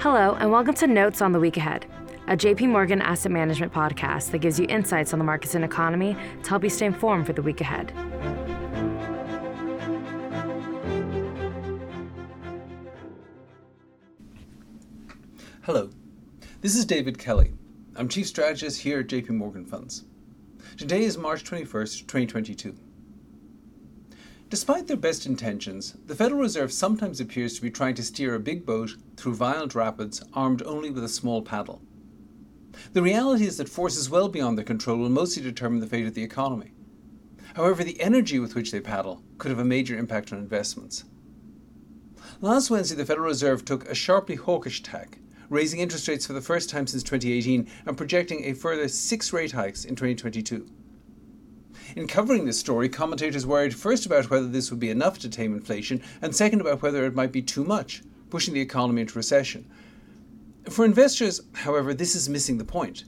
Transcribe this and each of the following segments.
Hello, and welcome to Notes on the Week Ahead, a JP Morgan asset management podcast that gives you insights on the markets and economy to help you stay informed for the week ahead. Hello, this is David Kelly. I'm Chief Strategist here at JP Morgan Funds. Today is March 21st, 2022. Despite their best intentions, the Federal Reserve sometimes appears to be trying to steer a big boat through violent rapids armed only with a small paddle. The reality is that forces well beyond their control will mostly determine the fate of the economy. However, the energy with which they paddle could have a major impact on investments. Last Wednesday, the Federal Reserve took a sharply hawkish tack, raising interest rates for the first time since 2018 and projecting a further six rate hikes in 2022. In covering this story, commentators worried first about whether this would be enough to tame inflation, and second about whether it might be too much, pushing the economy into recession. For investors, however, this is missing the point.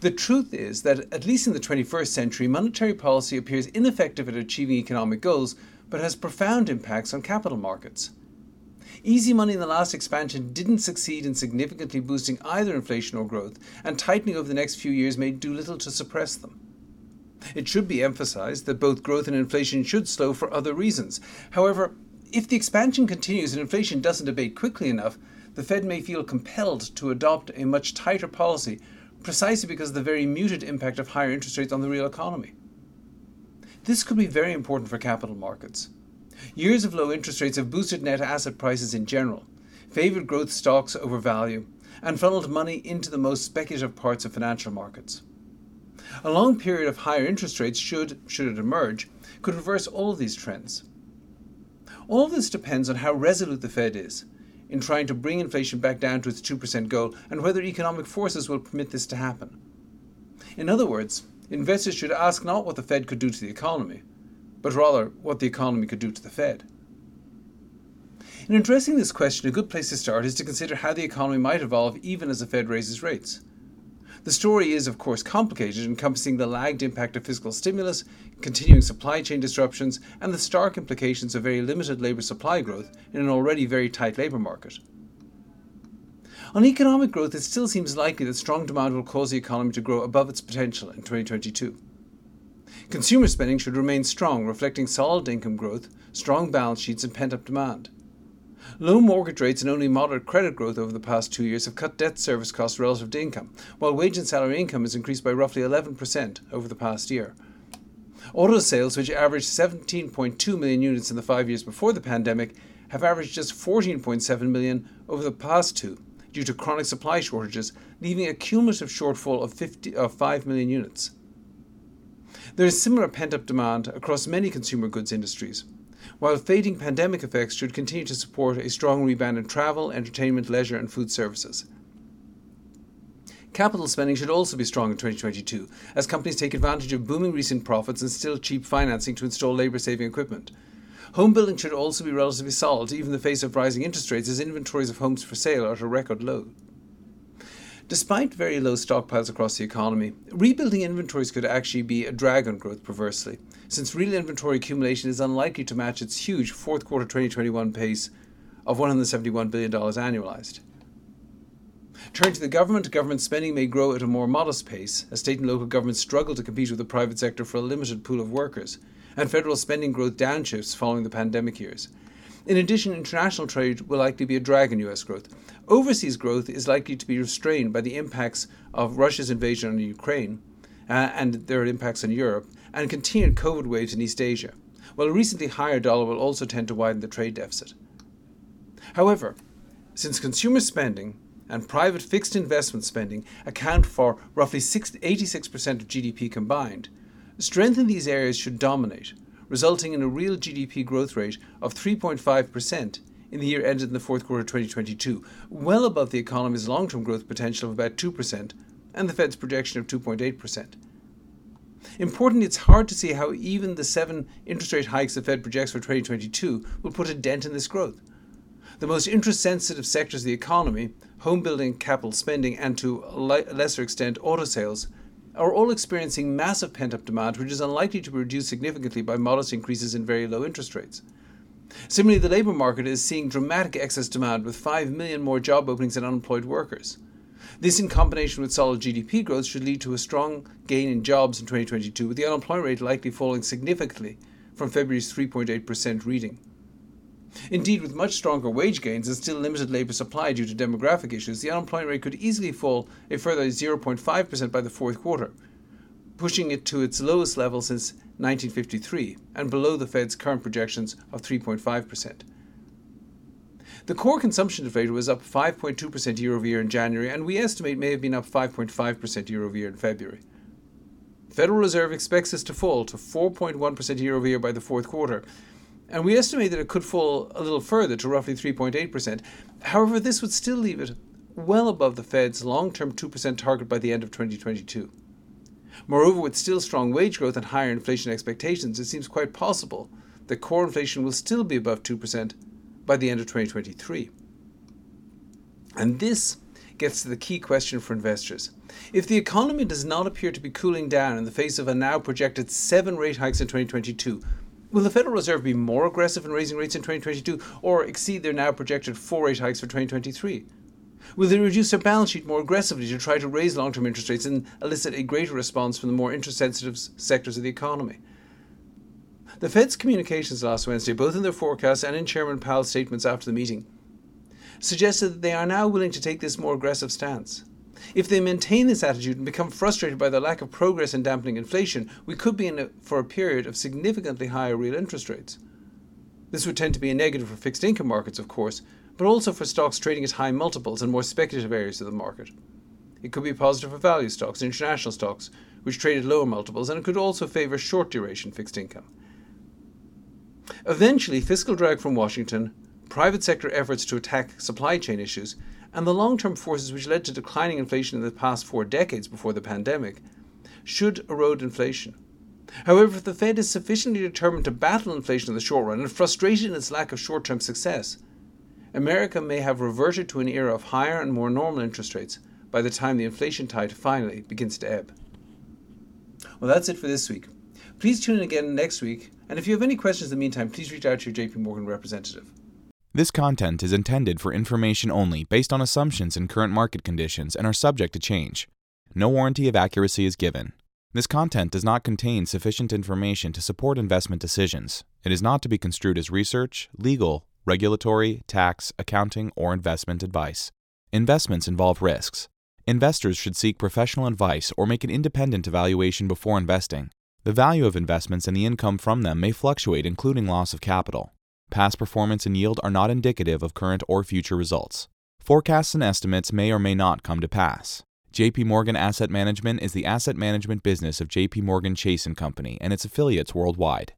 The truth is that, at least in the 21st century, monetary policy appears ineffective at achieving economic goals, but has profound impacts on capital markets. Easy money in the last expansion didn't succeed in significantly boosting either inflation or growth, and tightening over the next few years may do little to suppress them. It should be emphasized that both growth and inflation should slow for other reasons. However, if the expansion continues and inflation doesn't abate quickly enough, the Fed may feel compelled to adopt a much tighter policy precisely because of the very muted impact of higher interest rates on the real economy. This could be very important for capital markets. Years of low interest rates have boosted net asset prices in general, favored growth stocks over value, and funneled money into the most speculative parts of financial markets. A long period of higher interest rates should, should it emerge, could reverse all these trends. All this depends on how resolute the Fed is in trying to bring inflation back down to its 2% goal and whether economic forces will permit this to happen. In other words, investors should ask not what the Fed could do to the economy, but rather what the economy could do to the Fed. In addressing this question, a good place to start is to consider how the economy might evolve even as the Fed raises rates. The story is, of course, complicated, encompassing the lagged impact of fiscal stimulus, continuing supply chain disruptions, and the stark implications of very limited labour supply growth in an already very tight labour market. On economic growth, it still seems likely that strong demand will cause the economy to grow above its potential in 2022. Consumer spending should remain strong, reflecting solid income growth, strong balance sheets, and pent up demand. Low mortgage rates and only moderate credit growth over the past two years have cut debt service costs relative to income, while wage and salary income has increased by roughly 11% over the past year. Auto sales, which averaged 17.2 million units in the five years before the pandemic, have averaged just 14.7 million over the past two due to chronic supply shortages, leaving a cumulative shortfall of, 50, of 5 million units. There is similar pent up demand across many consumer goods industries while fading pandemic effects should continue to support a strong rebound in travel, entertainment, leisure, and food services. Capital spending should also be strong in 2022 as companies take advantage of booming recent profits and still cheap financing to install labour saving equipment. Home building should also be relatively solid, even in the face of rising interest rates, as inventories of homes for sale are at a record low. Despite very low stockpiles across the economy, rebuilding inventories could actually be a drag on growth perversely, since real inventory accumulation is unlikely to match its huge fourth quarter 2021 pace of $171 billion annualized. Turning to the government, government spending may grow at a more modest pace as state and local governments struggle to compete with the private sector for a limited pool of workers, and federal spending growth downshifts following the pandemic years. In addition, international trade will likely be a drag on US growth. Overseas growth is likely to be restrained by the impacts of Russia's invasion on Ukraine uh, and their impacts on Europe and continued COVID waves in East Asia, while a recently higher dollar will also tend to widen the trade deficit. However, since consumer spending and private fixed investment spending account for roughly 86% of GDP combined, strength in these areas should dominate resulting in a real GDP growth rate of 3.5% in the year ended in the fourth quarter of 2022, well above the economy's long term growth potential of about 2% and the Fed's projection of 2.8%. Importantly, it's hard to see how even the seven interest rate hikes the Fed projects for 2022 will put a dent in this growth. The most interest sensitive sectors of the economy, home building, capital spending, and to a lesser extent auto sales, are all experiencing massive pent up demand, which is unlikely to be reduced significantly by modest increases in very low interest rates. Similarly, the labour market is seeing dramatic excess demand with 5 million more job openings than unemployed workers. This, in combination with solid GDP growth, should lead to a strong gain in jobs in 2022, with the unemployment rate likely falling significantly from February's 3.8% reading. Indeed, with much stronger wage gains and still limited labour supply due to demographic issues, the unemployment rate could easily fall a further 0.5% by the fourth quarter, pushing it to its lowest level since 1953 and below the Fed's current projections of 3.5%. The core consumption deflator was up 5.2% year over year in January, and we estimate may have been up 5.5% year over year in February. The Federal Reserve expects this to fall to 4.1% year over year by the fourth quarter, and we estimate that it could fall a little further to roughly 3.8%. However, this would still leave it well above the Fed's long term 2% target by the end of 2022. Moreover, with still strong wage growth and higher inflation expectations, it seems quite possible that core inflation will still be above 2% by the end of 2023. And this gets to the key question for investors. If the economy does not appear to be cooling down in the face of a now projected seven rate hikes in 2022, will the Federal Reserve be more aggressive in raising rates in 2022 or exceed their now projected four rate hikes for 2023? Will they reduce their balance sheet more aggressively to try to raise long term interest rates and elicit a greater response from the more interest sensitive sectors of the economy? The Fed's communications last Wednesday, both in their forecasts and in Chairman Powell's statements after the meeting, suggested that they are now willing to take this more aggressive stance. If they maintain this attitude and become frustrated by the lack of progress in dampening inflation, we could be in a, for a period of significantly higher real interest rates. This would tend to be a negative for fixed income markets, of course, but also for stocks trading at high multiples and more speculative areas of the market. It could be positive for value stocks, and international stocks, which trade at lower multiples, and it could also favour short duration fixed income. Eventually, fiscal drag from Washington, private sector efforts to attack supply chain issues, and the long term forces which led to declining inflation in the past four decades before the pandemic should erode inflation. However, if the Fed is sufficiently determined to battle inflation in the short run and frustrated in its lack of short term success, America may have reverted to an era of higher and more normal interest rates by the time the inflation tide finally begins to ebb. Well, that's it for this week. Please tune in again next week, and if you have any questions in the meantime, please reach out to your JP Morgan representative. This content is intended for information only based on assumptions and current market conditions and are subject to change. No warranty of accuracy is given. This content does not contain sufficient information to support investment decisions. It is not to be construed as research, legal, regulatory, tax, accounting, or investment advice. Investments involve risks. Investors should seek professional advice or make an independent evaluation before investing. The value of investments and the income from them may fluctuate, including loss of capital. Past performance and yield are not indicative of current or future results. Forecasts and estimates may or may not come to pass. JP Morgan Asset Management is the asset management business of JP Morgan Chase & Company and its affiliates worldwide.